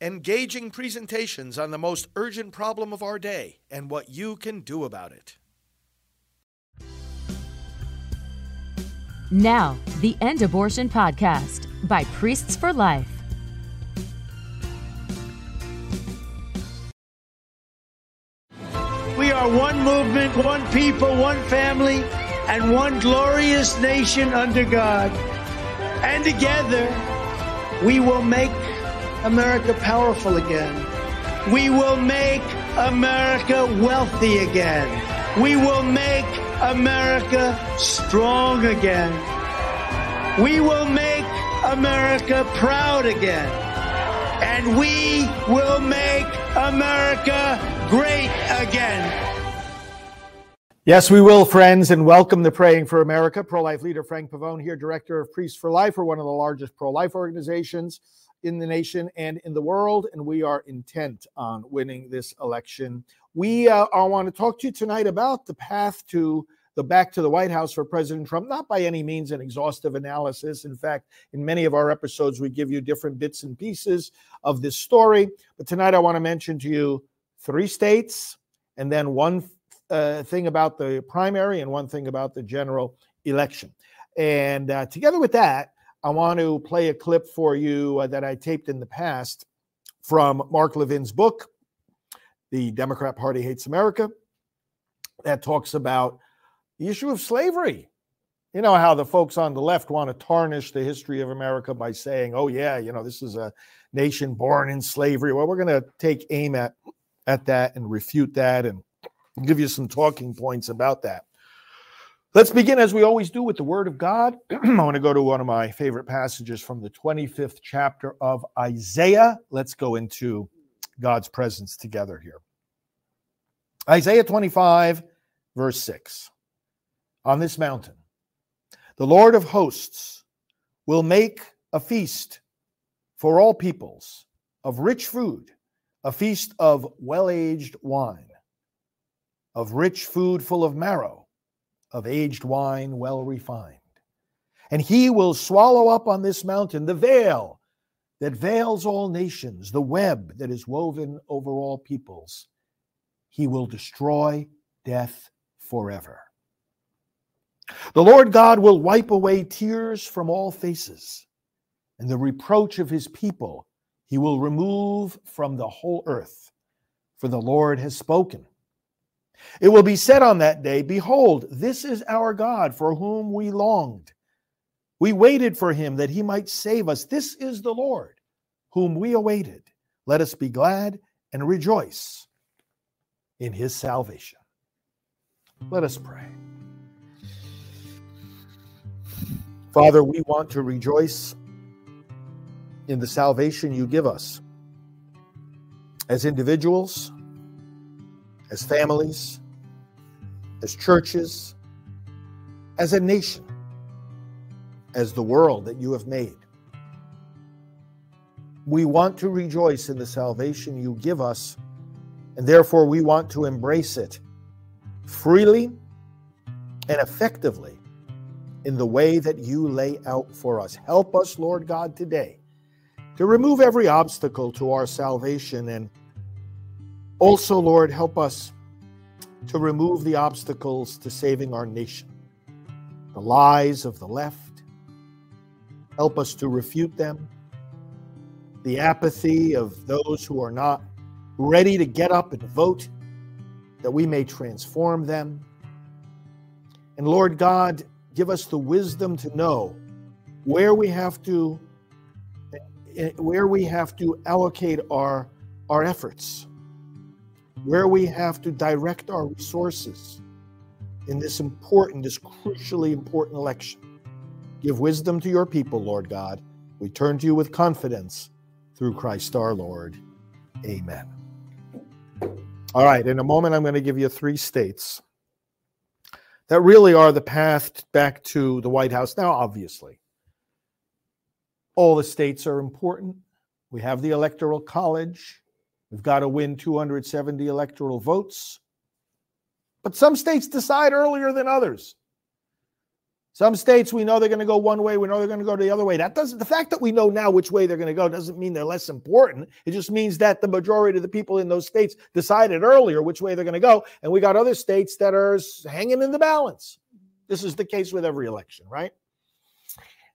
engaging presentations on the most urgent problem of our day and what you can do about it. Now, the End Abortion Podcast by Priests for Life. We are one movement, one people, one family, and one glorious nation under God. And together, we will make America powerful again. We will make America wealthy again. We will make America strong again. We will make America proud again. And we will make America great again. Yes, we will, friends, and welcome to Praying for America. Pro life leader Frank Pavone here, director of Priests for Life, for one of the largest pro life organizations in the nation and in the world, and we are intent on winning this election. We uh, want to talk to you tonight about the path to the back to the White House for President Trump. Not by any means an exhaustive analysis. In fact, in many of our episodes, we give you different bits and pieces of this story. But tonight, I want to mention to you three states and then one uh, thing about the primary and one thing about the general election. And uh, together with that, I want to play a clip for you uh, that I taped in the past from Mark Levin's book, The Democrat Party Hates America, that talks about the issue of slavery. You know how the folks on the left want to tarnish the history of America by saying, oh, yeah, you know, this is a nation born in slavery. Well, we're going to take aim at, at that and refute that and give you some talking points about that. Let's begin, as we always do, with the Word of God. I want to go to one of my favorite passages from the 25th chapter of Isaiah. Let's go into God's presence together here. Isaiah 25, verse 6. On this mountain, the Lord of hosts will make a feast for all peoples of rich food, a feast of well aged wine, of rich food full of marrow of aged wine well refined. And he will swallow up on this mountain the veil that veils all nations, the web that is woven over all peoples. He will destroy death forever. The Lord God will wipe away tears from all faces, and the reproach of his people he will remove from the whole earth. For the Lord has spoken. It will be said on that day, Behold, this is our God for whom we longed. We waited for him that he might save us. This is the Lord whom we awaited. Let us be glad and rejoice in his salvation. Let us pray. Father, we want to rejoice in the salvation you give us as individuals as families, as churches, as a nation, as the world that you have made. We want to rejoice in the salvation you give us, and therefore we want to embrace it freely and effectively in the way that you lay out for us. Help us, Lord God, today to remove every obstacle to our salvation and also, Lord, help us to remove the obstacles to saving our nation, the lies of the left. Help us to refute them, the apathy of those who are not ready to get up and vote, that we may transform them. And Lord God, give us the wisdom to know where we have to eh, where we have to allocate our our efforts where we have to direct our resources in this important, this crucially important election. Give wisdom to your people, Lord God. We turn to you with confidence through Christ our Lord. Amen. All right, in a moment, I'm going to give you three states that really are the path back to the White House. Now, obviously, all the states are important. We have the Electoral College. We've got to win 270 electoral votes. But some states decide earlier than others. Some states we know they're going to go one way, we know they're going to go the other way. That doesn't the fact that we know now which way they're going to go doesn't mean they're less important. It just means that the majority of the people in those states decided earlier which way they're going to go, and we got other states that are hanging in the balance. This is the case with every election, right?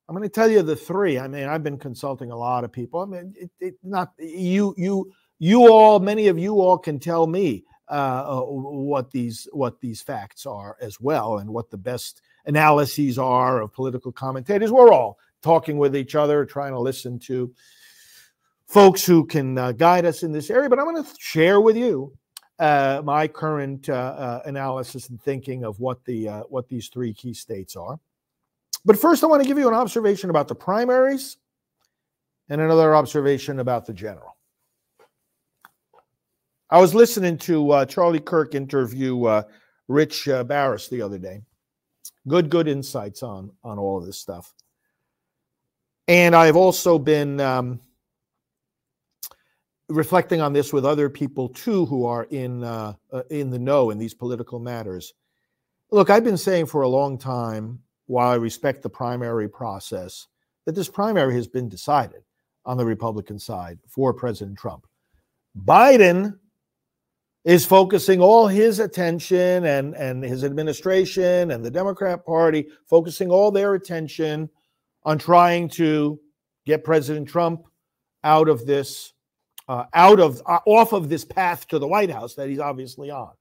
I'm going to tell you the three. I mean, I've been consulting a lot of people. I mean, it, it not you, you, you all. Many of you all can tell me uh, uh what these what these facts are as well, and what the best analyses are of political commentators. We're all talking with each other, trying to listen to folks who can uh, guide us in this area. But I'm going to share with you uh, my current uh, uh, analysis and thinking of what the uh, what these three key states are. But first, I want to give you an observation about the primaries and another observation about the general. I was listening to uh, Charlie Kirk interview Rich Baris the other day. Good good insights on on all of this stuff. And i've also been um, reflecting on this with other people too who are in uh, uh, in the know in these political matters. Look i've been saying for a long time while i respect the primary process that this primary has been decided on the republican side for president trump. Biden is focusing all his attention and, and his administration and the Democrat Party focusing all their attention on trying to get President Trump out of this, uh, out of uh, off of this path to the White House that he's obviously on.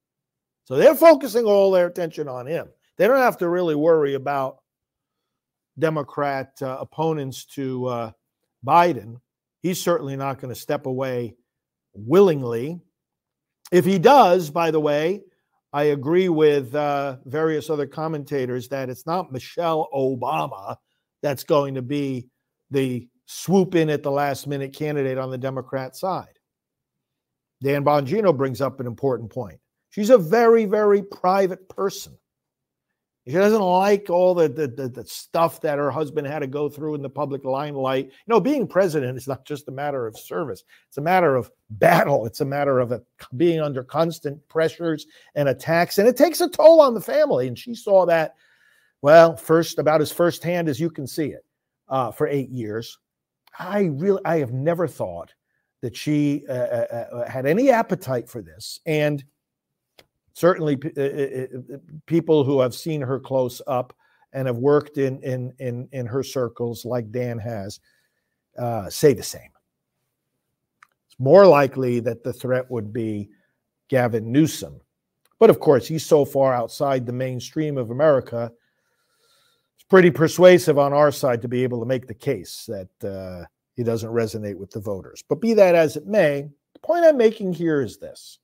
So they're focusing all their attention on him. They don't have to really worry about Democrat uh, opponents to uh, Biden. He's certainly not going to step away willingly if he does, by the way, I agree with uh, various other commentators that it's not Michelle Obama that's going to be the swoop in at the last minute candidate on the Democrat side. Dan Bongino brings up an important point. She's a very, very private person. She doesn't like all the, the, the, the, stuff that her husband had to go through in the public limelight. You know, being president is not just a matter of service, it's a matter of battle. It's a matter of a, being under constant pressures and attacks. And it takes a toll on the family. And she saw that, well, first, about as firsthand as you can see it uh, for eight years. I really, I have never thought that she uh, uh, uh had any appetite for this. And certainly uh, uh, uh, people who have seen her close up and have worked in in in, in her circles like Dan has uh, say the same. It's more likely that the threat would be Gavin Newsom, but of course he's so far outside the mainstream of America. It's pretty persuasive on our side to be able to make the case that uh, he doesn't resonate with the voters. But be that as it may, the point I'm making here is this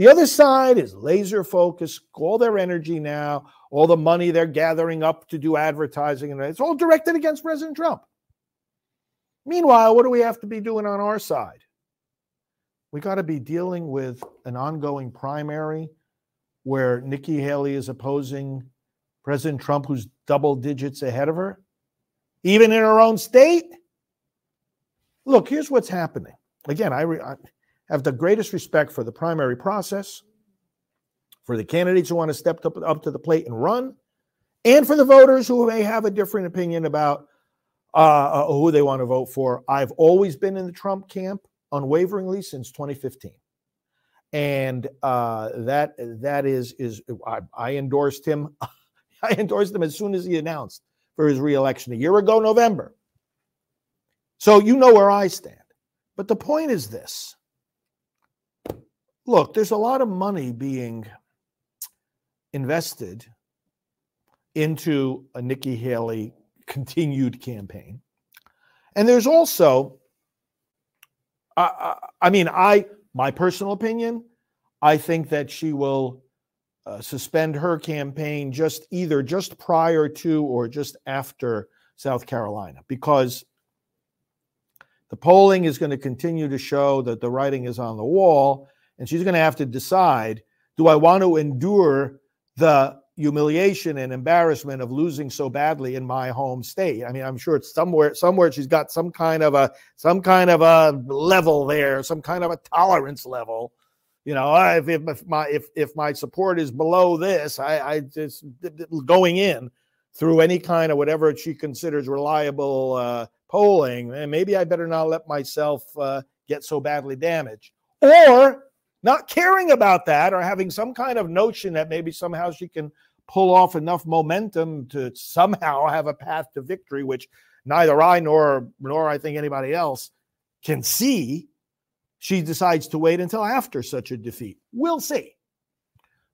the other side is laser focused, all their energy now, all the money they're gathering up to do advertising, and it's all directed against President Trump. Meanwhile, what do we have to be doing on our side? We got to be dealing with an ongoing primary where Nikki Haley is opposing President Trump, who's double digits ahead of her, even in her own state. Look, here's what's happening. Again, I, I have the greatest respect for the primary process, for the candidates who want to step up, up to the plate and run, and for the voters who may have a different opinion about uh, uh, who they want to vote for. I've always been in the Trump camp unwaveringly since 2015. And uh, that that is is I, I endorsed him. I endorsed him as soon as he announced for his reelection a year ago, November. So you know where I stand. But the point is this look, there's a lot of money being invested into a Nikki Haley continued campaign. And there's also, uh, I mean, I, my personal opinion, I think that she will uh, suspend her campaign just either just prior to or just after South Carolina because the polling is going to continue to show that the writing is on the wall and she's going to have to decide do I want to endure the humiliation and embarrassment of losing so badly in my home state. I mean, I'm sure it's somewhere somewhere she's got some kind of a some kind of a level there, some kind of a tolerance level. You know, if, if my if if my support is below this, I, I just going in, through any kind of whatever she considers reliable uh, polling, and maybe I better not let myself uh, get so badly damaged. Or not caring about that or having some kind of notion that maybe somehow she can pull off enough momentum to somehow have a path to victory, which neither I nor nor I think anybody else can see. She decides to wait until after such a defeat. We'll see.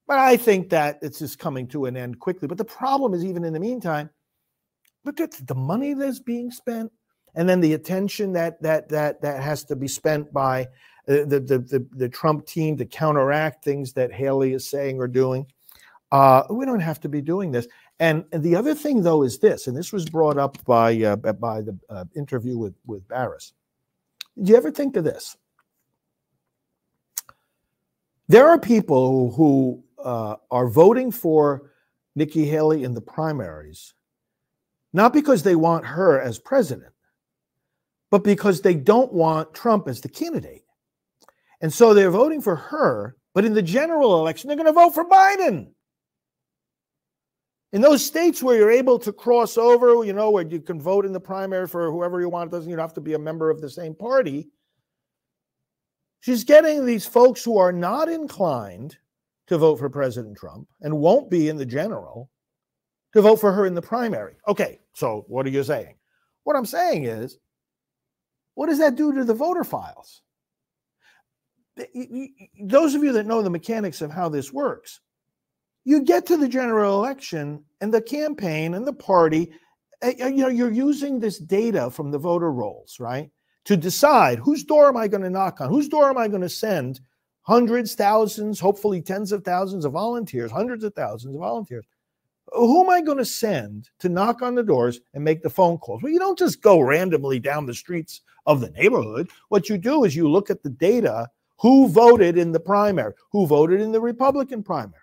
But I think that it's just coming to an end quickly. But the problem is, even in the meantime, look at the money that's being spent, and then the attention that that that that has to be spent by the the the, the Trump team to counteract things that Haley is saying or doing. Uh, we don't have to be doing this. And, and, the other thing, though, is this, and this was brought up by uh, by the uh, interview with with Baris. Do you ever think of this? There are people who uh, are voting for Nikki Haley in the primaries, not because they want her as president, but because they don't want Trump as the candidate. And so they're voting for her, but in the general election, they're going to vote for Biden. In those states where you're able to cross over, you know, where you can vote in the primary for whoever you want, it doesn't even have to be a member of the same party. She's getting these folks who are not inclined to vote for President Trump and won't be in the general to vote for her in the primary. Okay, so what are you saying? What I'm saying is, what does that do to the voter files? Those of you that know the mechanics of how this works, you get to the general election and the campaign and the party, eh, eh, you know, you're using this data from the voter rolls, right? To decide whose door am I going to knock on? Whose door am I going to send hundreds, thousands, hopefully tens of thousands of volunteers, hundreds of thousands of volunteers. Who am I going to send to knock on the doors and make the phone calls? Well, you don't just go randomly down the streets of the neighborhood. What you do is you look at the data who voted in the primary, who voted in the Republican primary.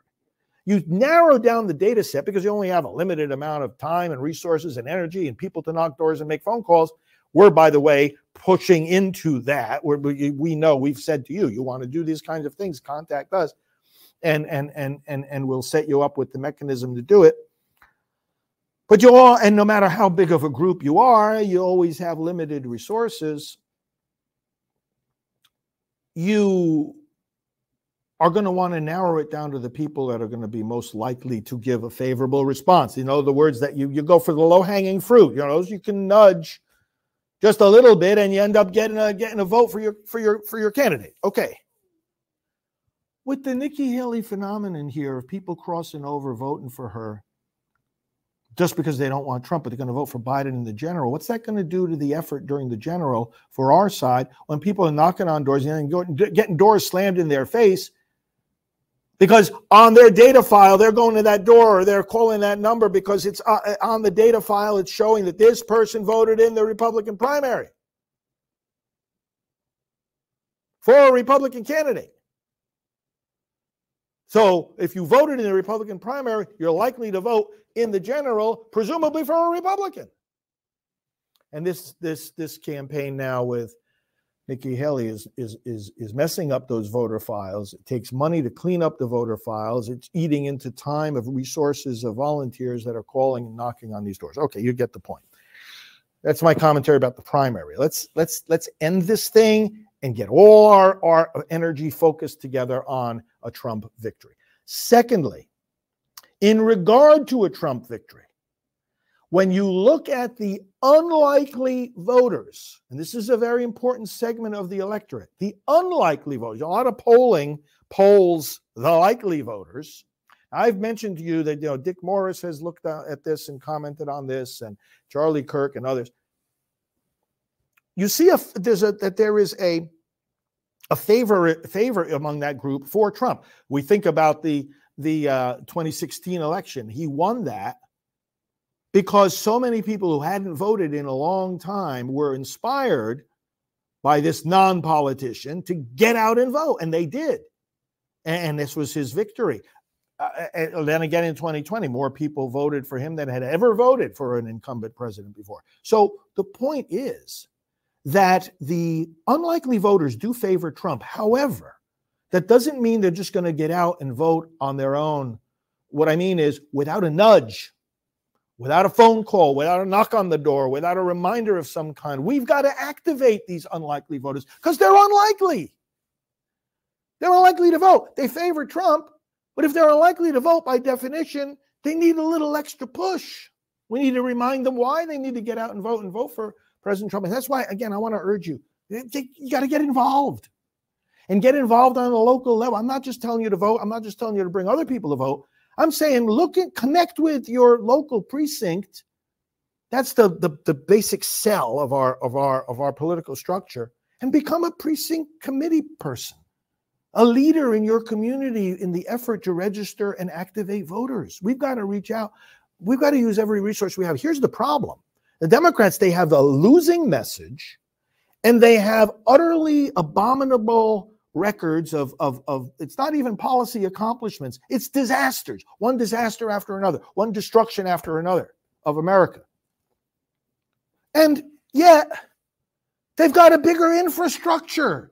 You narrow down the data set because you only have a limited amount of time and resources and energy and people to knock doors and make phone calls. We're, by the way, pushing into that. We're, we know we've said to you, you want to do these kinds of things, contact us, and and and and and we'll set you up with the mechanism to do it. But you all, and no matter how big of a group you are, you always have limited resources. You are going to want to narrow it down to the people that are going to be most likely to give a favorable response. You know, the words that you you go for the low hanging fruit. You know, those you can nudge just a little bit and you end up getting a getting a vote for your for your for your candidate. Okay. With the Nikki Haley phenomenon here of people crossing over voting for her just because they don't want Trump, but they're going to vote for Biden in the general. What's that going to do to the effort during the general for our side when people are knocking on doors and getting doors slammed in their face because on their data file they're going to that door or they're calling that number because it's uh, uh, on the data file it's showing that this person voted in the republican primary for a republican candidate so if you voted in the republican primary you're likely to vote in the general presumably for a republican and this this this campaign now with Nikki Haley is is is is messing up those voter files. It takes money to clean up the voter files. It's eating into time of resources of volunteers that are calling and knocking on these doors. Okay, you get the point. That's my commentary about the primary. Let's let's let's end this thing and get all our, our energy focused together on a Trump victory. Secondly, in regard to a Trump victory, when you look at the unlikely voters, and this is a very important segment of the electorate, the unlikely voters, a lot of polling polls the likely voters. I've mentioned to you that you know Dick Morris has looked at this and commented on this, and Charlie Kirk and others. You see, a, there's a that there is a a favor favor among that group for Trump. We think about the the uh, 2016 election; he won that because so many people who hadn't voted in a long time were inspired by this non politician to get out and vote, and they did. And this was his victory. Uh, then again, in 2020, more people voted for him than had ever voted for an incumbent president before. So the point is that the unlikely voters do favor Trump. However, that doesn't mean they're just going to get out and vote on their own. What I mean is without a nudge without a phone call, without a knock on the door, without a reminder of some kind. We've got to activate these unlikely voters because they're unlikely. They're unlikely to vote. They favor Trump, but if they're unlikely to vote by definition, they need a little extra push. We need to remind them why they need to get out and vote and vote for President Trump. And that's why, again, I want to urge you eh, you got to get involved and get involved on a local level. I'm not just telling you to vote, I'm not just telling you to bring other people to vote. I'm saying look at connect with your local precinct. That's the, the, the basic cell of our of our of our political structure and become a precinct committee person, a leader in your community in the effort to register and activate voters. We've got to reach out. We've got to use every resource we have. Here's the problem. The Democrats, they have a losing message and they have utterly abominable records of, of, of it's not even policy accomplishments. It's disasters one disaster after another one destruction after another of america. And yet they've got a bigger infrastructure.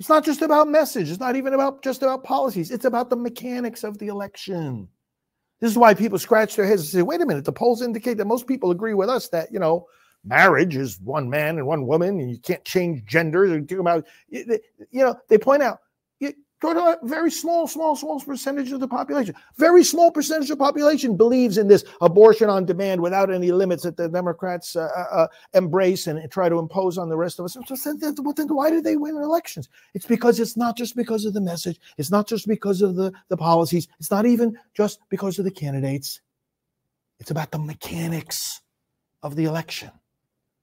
It's not just about message it's not even about just about policies it's about the mechanics of the election this is why people scratch their heads and say wait a minute the polls indicate that most people agree with us that you know marriage is one man and one woman, and you can't change genders. You know, they point out, very small, small, small percentage of the population. Very small percentage of the population believes in this abortion on demand without any limits that the Democrats uh, uh, uh embrace and try to impose on the rest of us. So then, why do they win elections? It's because it's not just because of the message. It's not just because of the, the policies. It's not even just because of the candidates. It's about the mechanics of the election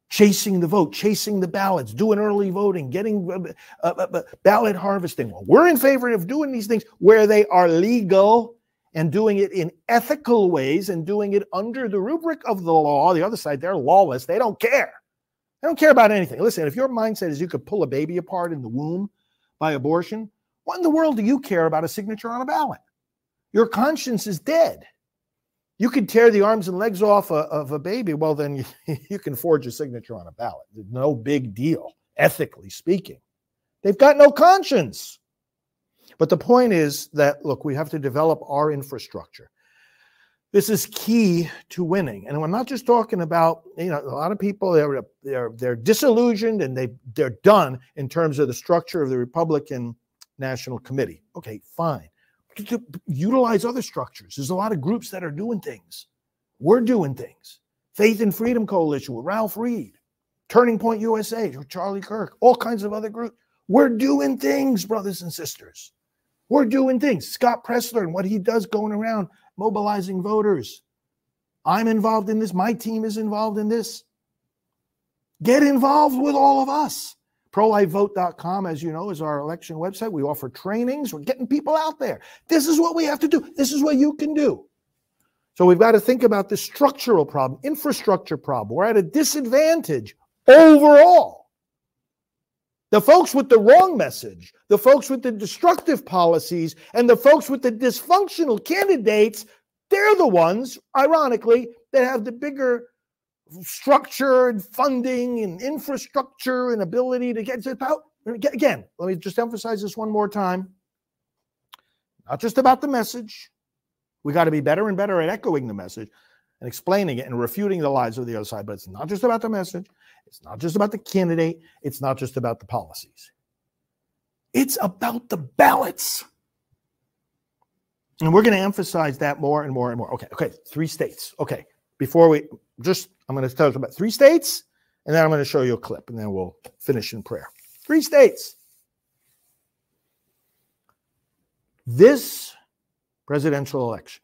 chasing the vote, chasing the ballots, doing early voting, getting uh, uh, uh, uh, ballot harvesting. Well, we're in favor of doing these things where they are legal and doing it in ethical ways and doing it under the rubric of the law. The other side, they're lawless. They don't care. They don't care about anything. Listen, if your mindset is you could pull a baby apart in the womb by abortion, what in the world do you care about a signature on a ballot? Your conscience is dead you can tear the arms and legs off a, of a baby. Well, then you, you can forge a signature on a ballot. No big deal, ethically speaking. They've got no conscience. But the point is that, look, we have to develop our infrastructure. This is key to winning. And I'm not just talking about, you know, a lot of people they're they're they're disillusioned and they they're done in terms of the structure of the Republican National Committee. Okay, fine utilize other structures. There's a lot of groups that are doing things. We're doing things. Faith and Freedom Coalition with Ralph Reed, Turning Point USA with Charlie Kirk, all kinds of other groups. We're doing things, brothers and sisters. We're doing things. Scott Presler and what he does going around mobilizing voters. I'm involved in this. My team is involved in this. Get involved with all of us. ProLifeVote.com, as you know, is our election website. We offer trainings. We're getting people out there. This is what we have to do. This is what you can do. So we've got to think about the structural problem, infrastructure problem. We're at a disadvantage overall. The folks with the wrong message, the folks with the destructive policies, and the folks with the dysfunctional candidates, they're the ones, ironically, that have the bigger structure and funding and infrastructure and ability to get about again let me just emphasize this one more time. Not just about the message. We got to be better and better at echoing the message and explaining it and refuting the lies of the other side but it's not just about the message. It's not just about the candidate. It's not just about the policies. It's about the ballots. And we're going to emphasize that more and more and more. Okay okay three states. Okay before we just I'm going to you about three states, and then I'm going to show you a clip, and then we'll finish in prayer. Three states. This presidential election.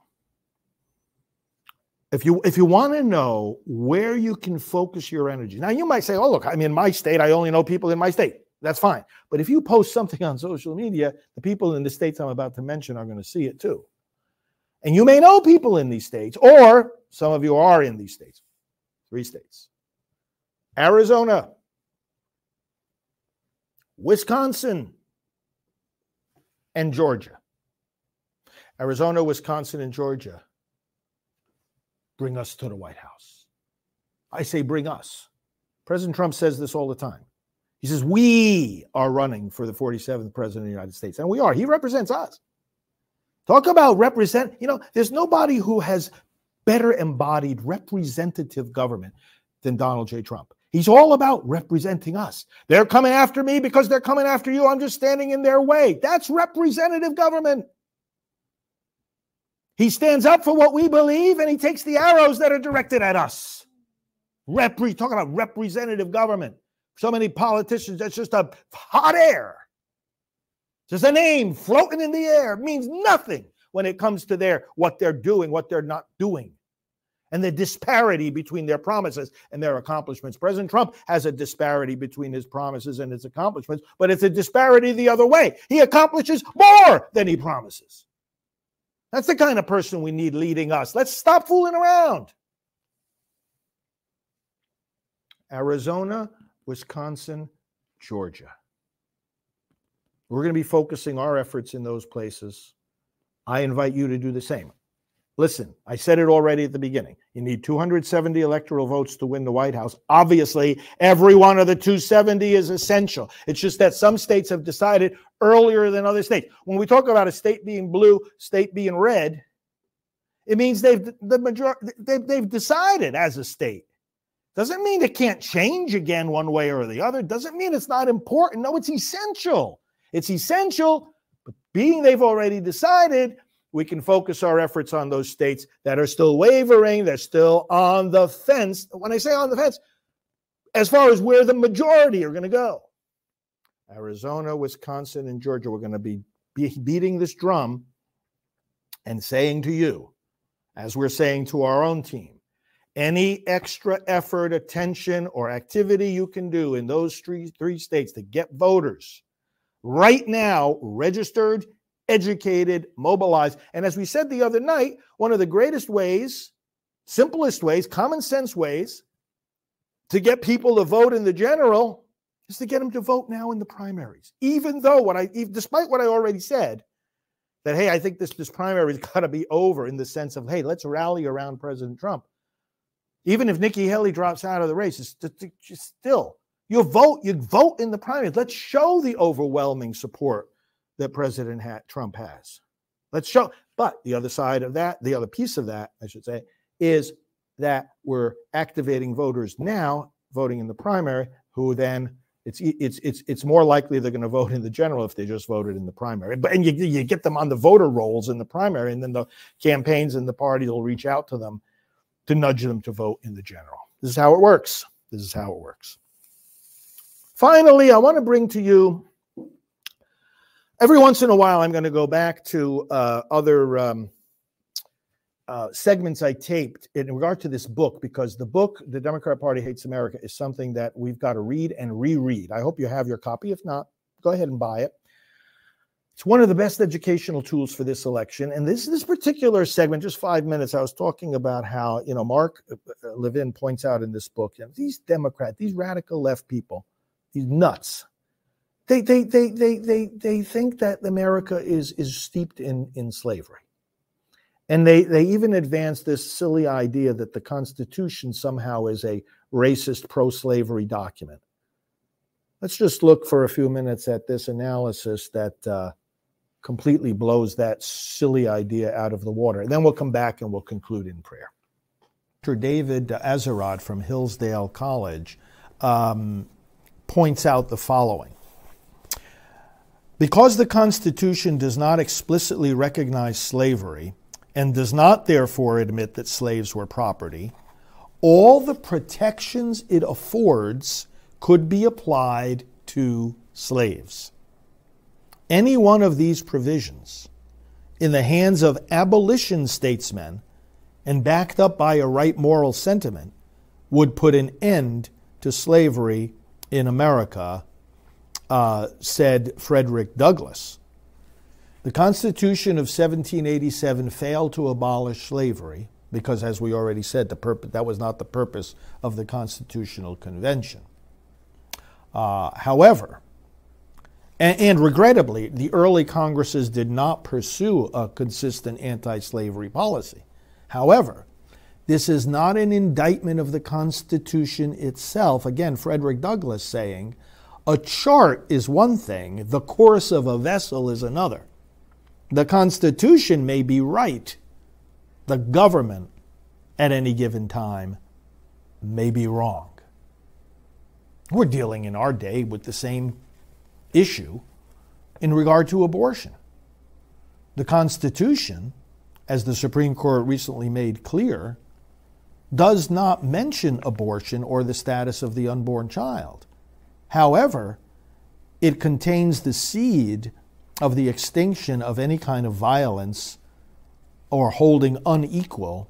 If you if you want to know where you can focus your energy, now you might say, "Oh, look, I'm in my state. I only know people in my state." That's fine. But if you post something on social media, the people in the states I'm about to mention are going to see it too. And you may know people in these states, or some of you are in these states. Three states Arizona, Wisconsin, and Georgia. Arizona, Wisconsin, and Georgia bring us to the White House. I say bring us. President Trump says this all the time. He says, We are running for the 47th president of the United States. And we are. He represents us. Talk about represent. You know, there's nobody who has better embodied representative government than Donald J. Trump. He's all about representing us. They're coming after me because they're coming after you. I'm just standing in their way. That's representative government. He stands up for what we believe and he takes the arrows that are directed at us. Repre- talk about representative government. So many politicians, that's just a hot air. Just a name floating in the air. It means nothing when it comes to their what they're doing, what they're not doing. And the disparity between their promises and their accomplishments. President Trump has a disparity between his promises and his accomplishments, but it's a disparity the other way. He accomplishes more than he promises. That's the kind of person we need leading us. Let's stop fooling around. Arizona, Wisconsin, Georgia. We're going to be focusing our efforts in those places. I invite you to do the same. Listen, I said it already at the beginning. You need 270 electoral votes to win the White House. Obviously, every one of the 270 is essential. It's just that some states have decided earlier than other states. When we talk about a state being blue, state being red, it means they've the majority they've, they've decided as a state. Doesn't mean it can't change again one way or the other. Doesn't mean it's not important. No, it's essential. It's essential, being they've already decided, we can focus our efforts on those states that are still wavering, they're still on the fence. When I say on the fence, as far as where the majority are going to go. Arizona, Wisconsin, and Georgia, we're going to be, be beating this drum and saying to you, as we're saying to our own team, any extra effort, attention, or activity you can do in those three, three states to get voters right now registered educated, mobilized. And as we said the other night, one of the greatest ways, simplest ways, common sense ways to get people to vote in the general is to get them to vote now in the primaries. Even though what I, despite what I already said, that hey, I think this this primary's got to be over in the sense of hey, let's rally around President Trump. Even if Nikki Haley drops out of the race, it's just still you vote. You vote in the primaries. Let's show the overwhelming support that President Trump has. Let's show. But the other side of that, the other piece of that, I should say, is that we're activating voters now, voting in the primary, who then it's it's it's it's more likely they're going to vote in the general if they just voted in the primary. But and you you get them on the voter rolls in the primary, and then the campaigns and the party will reach out to them to nudge them to vote in the general. This is how it works. This is how it works. Finally, I want to bring to you every once in a while, I'm going to go back to uh, other um, uh, segments I taped in regard to this book because the book, The Democrat Party Hates America, is something that we've got to read and reread. I hope you have your copy. If not, go ahead and buy it. It's one of the best educational tools for this election. And this this particular segment, just five minutes, I was talking about how you know Mark uh, uh, Levin points out in this book, you know, these Democrat, these radical left people, these nuts, they they they they they they think that America is is steeped in in slavery. And they they even advance this silly idea that the Constitution somehow is a racist pro-slavery document. Let's just look for a few minutes at this analysis that uh, completely blows that silly idea out of the water. And then we'll come back and we'll conclude in prayer. Dr. David Azerrad from Hillsdale College um, points out the following. Because the Constitution does not explicitly recognize slavery and does not therefore admit that slaves were property, all the protections it affords could be applied to slaves. Any one of these provisions, in the hands of abolition statesmen and backed up by a right moral sentiment, would put an end to slavery in America uh, said Frederick Douglass. The Constitution of 1787 failed to abolish slavery because, as we already said, the that was not the purpose of the Constitutional Convention. Uh, however, and, and, regrettably, the early Congresses did not pursue a consistent anti slavery policy. However, this is not an indictment of the Constitution itself. Again, Frederick Douglass saying a chart is one thing, the course of a vessel is another. The Constitution may be right, the government at any given time may be wrong. We're dealing in our day with the same issue in regard to abortion. The Constitution, as the Supreme Court recently made clear, does not mention abortion or the status of the unborn child. However, it contains the seed of the extinction of any kind of violence or holding unequal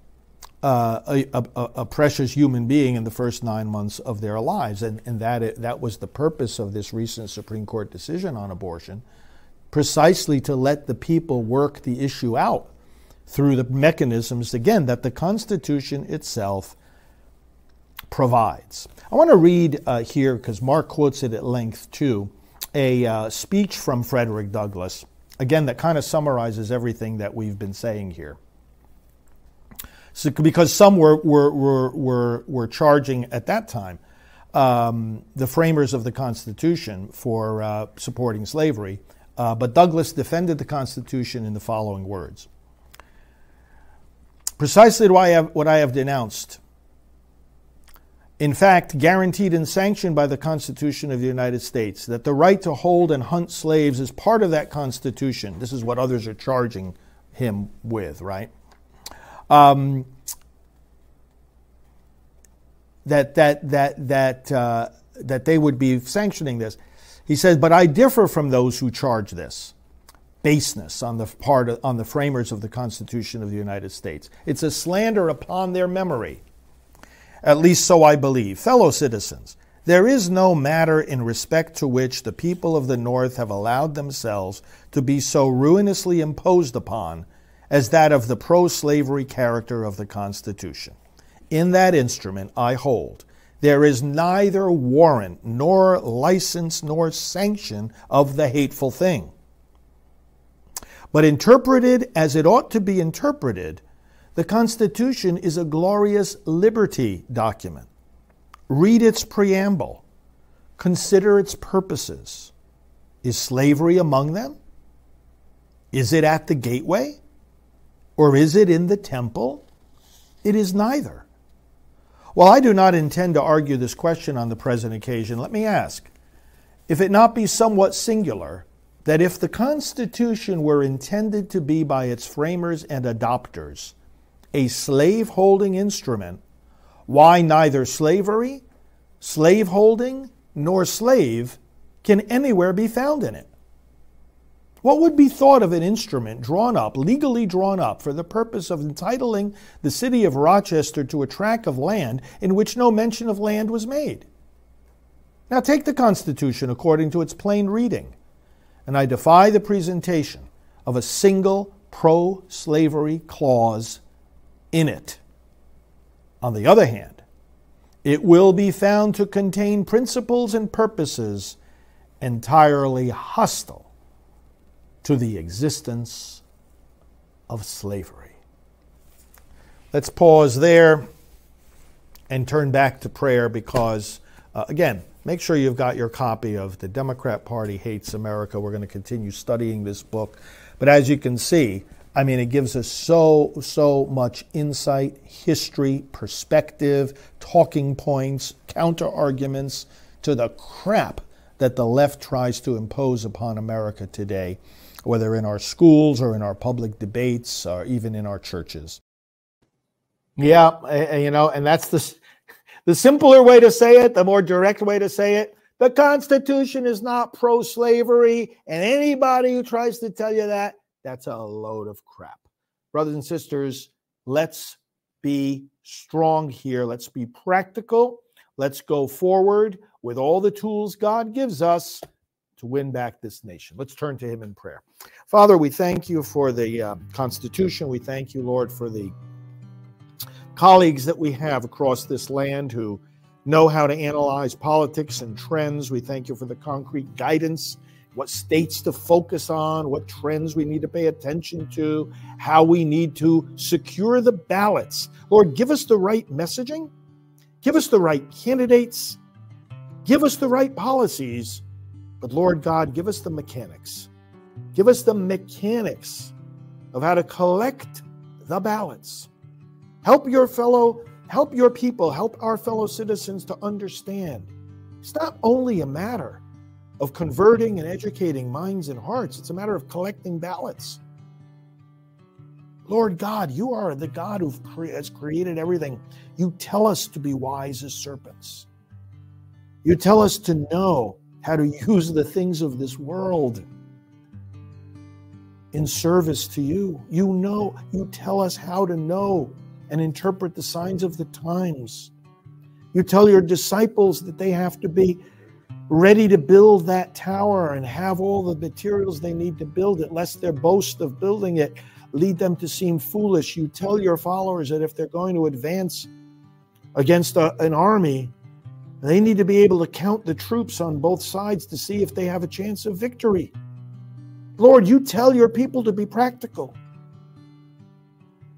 uh, a, a, a, precious human being in the first nine months of their lives. And, and that, that was the purpose of this recent Supreme Court decision on abortion, precisely to let the people work the issue out through the mechanisms, again, that the Constitution itself provides. I want to read uh, here, because Mark quotes it at length too, a uh, speech from Frederick Douglass, again, that kind of summarizes everything that we've been saying here. So, because some were, were, were, were, were charging at that time um, the framers of the Constitution for uh, supporting slavery, uh, but Douglass defended the Constitution in the following words Precisely what I have, what I have denounced. In fact, guaranteed and sanctioned by the Constitution of the United States, that the right to hold and hunt slaves is part of that Constitution. This is what others are charging him with, right? Um, that that that that uh, that they would be sanctioning this. He says, but I differ from those who charge this baseness on the part of, on the framers of the Constitution of the United States. It's a slander upon their memory. At least so I believe. Fellow citizens, there is no matter in respect to which the people of the North have allowed themselves to be so ruinously imposed upon as that of the pro slavery character of the Constitution. In that instrument, I hold, there is neither warrant, nor license, nor sanction of the hateful thing but interpreted as it ought to be interpreted, the Constitution is a glorious liberty document. Read its preamble, consider its purposes. Is slavery among them? Is it at the gateway? Or is it in the temple? It is neither. While I do not intend to argue this question on the present occasion, let me ask if it not be somewhat singular, that if the Constitution were intended to be by its framers and adopters a slave holding instrument, why neither slavery, slaveholding, nor slave can anywhere be found in it? What would be thought of an instrument drawn up, legally drawn up, for the purpose of entitling the city of Rochester to a tract of land in which no mention of land was made? Now take the Constitution according to its plain reading and I defy the presentation of a single pro slavery clause in it. On the other hand, it will be found to contain principles and purposes entirely hostile to the existence of slavery. Let's pause there and turn back to prayer because, uh, again, Make sure you've got your copy of The Democrat Party Hates America. We're going to continue studying this book. But as you can see, I mean, it gives us so, so much insight, history, perspective, talking points, counter arguments to the crap that the left tries to impose upon America today, whether in our schools or in our public debates or even in our churches. Yeah, you know, and that's the the simpler way to say it, the more direct way to say it, the Constitution is not pro slavery. And anybody who tries to tell you that, that's a load of crap. Brothers and sisters, let's be strong here. Let's be practical. Let's go forward with all the tools God gives us to win back this nation. Let's turn to Him in prayer. Father, we thank you for the uh, Constitution. We thank you, Lord, for the colleagues that we have across this land who know how to analyze politics and trends. We thank you for the concrete guidance, what states to focus on, what trends we need to pay attention to, how we need to secure the ballots. Lord, give us the right messaging, give us the right candidates, give us the right policies. But Lord God, give us the mechanics. Give us the mechanics of how to collect the ballots Help your fellow, help your people, help our fellow citizens to understand. It's not only a matter of converting and educating minds and hearts, it's a matter of collecting ballots. Lord God, you are the God who has created everything. You tell us to be wise as serpents. You tell us to know how to use the things of this world in service to you. You know, you tell us how to know and interpret the signs of the times. You tell your disciples that they have to be ready to build that tower and have all the materials they need to build it, lest their boast of building it lead them to seem foolish. You tell your followers that if they're going to advance against a, an army, they need to be able to count the troops on both sides to see if they have a chance of victory. Lord, you tell your people to be practical.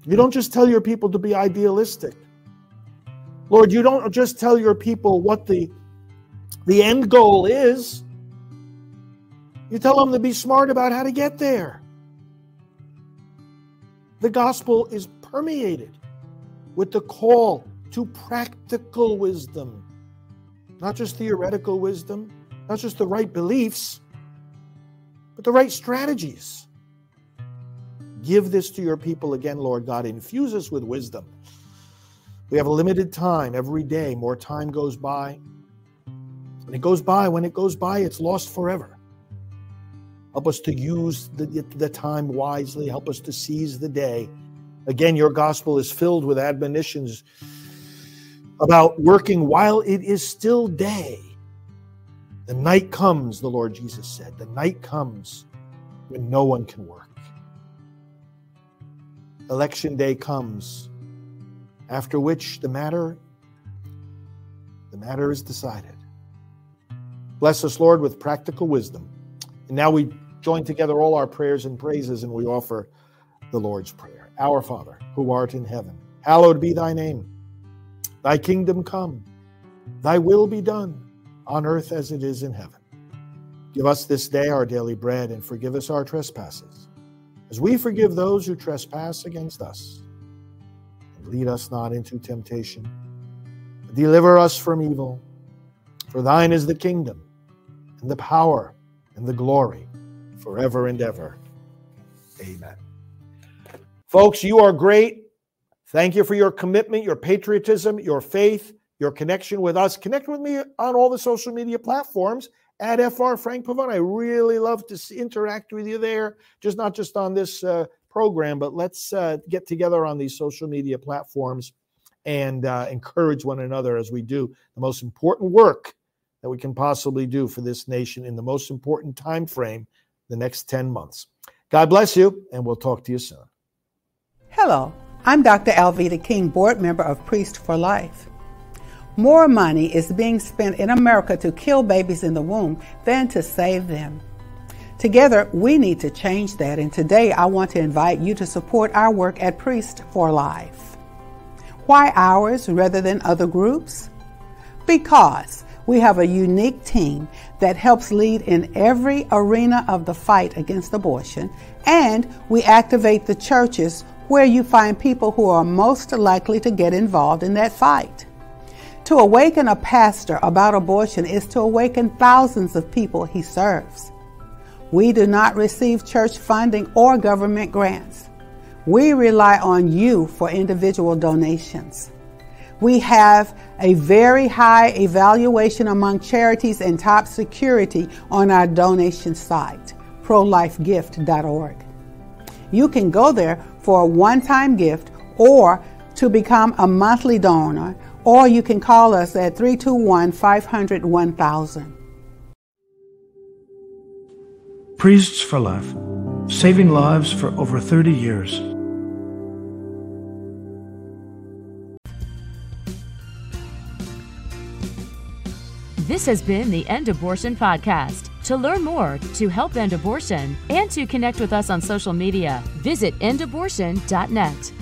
You don't just tell your people to be idealistic. Lord, you don't just tell your people what the, the end goal is. You tell them to be smart about how to get there. The gospel is permeated with the call to practical wisdom, not just theoretical wisdom, not just the right beliefs, but the right strategies. Give this to your people again, Lord God. Infuse us with wisdom. We have a limited time every day. More time goes by. And it goes by. When it goes by, it's lost forever. Help us to use the, the time wisely. Help us to seize the day. Again, your gospel is filled with admonitions about working while it is still day the night comes, the Lord Jesus said. The night comes when no one can work. Election day comes, after which the matter the matter is decided. Bless us, Lord, with practical wisdom. And now we join together all our prayers and praises and we offer the Lord's Prayer. Our Father, who art in heaven, hallowed be thy name. Thy kingdom come, thy will be done on earth as it is in heaven. Give us this day our daily bread and forgive us our trespasses, as we forgive those who trespass against us. And lead us not into temptation, but deliver us from evil. For thine is the kingdom, and the power, and the glory, forever and ever. Amen. Folks, you are great. Thank you for your commitment, your patriotism, your faith your connection with us. Connect with me on all the social media platforms at FR Frank Pavone. I really love to interact with you there, just not just on this uh, program, but let's uh, get together on these social media platforms and uh, encourage one another as we do the most important work that we can possibly do for this nation in the most important time frame, the next 10 months. God bless you, and we'll talk to you soon. Hello, I'm Dr. Alveda King, board member of Priests for Life. More money is being spent in America to kill babies in the womb than to save them. Together, we need to change that, and today I want to invite you to support our work at Priests for Life. Why ours rather than other groups? Because we have a unique team that helps lead in every arena of the fight against abortion, and we activate the churches where you find people who are most likely to get involved in that fight. To awaken a pastor about abortion is to awaken thousands of people he serves. We do not receive church funding or government grants. We rely on you for individual donations. We have a very high evaluation among charities and top security on our donation site, prolifegift.org. You can go there for a one time gift or to become a monthly donor or you can call us at 321 500 1000. Priests for Life, saving lives for over 30 years. This has been the End Abortion Podcast. To learn more, to help end abortion, and to connect with us on social media, visit endabortion.net.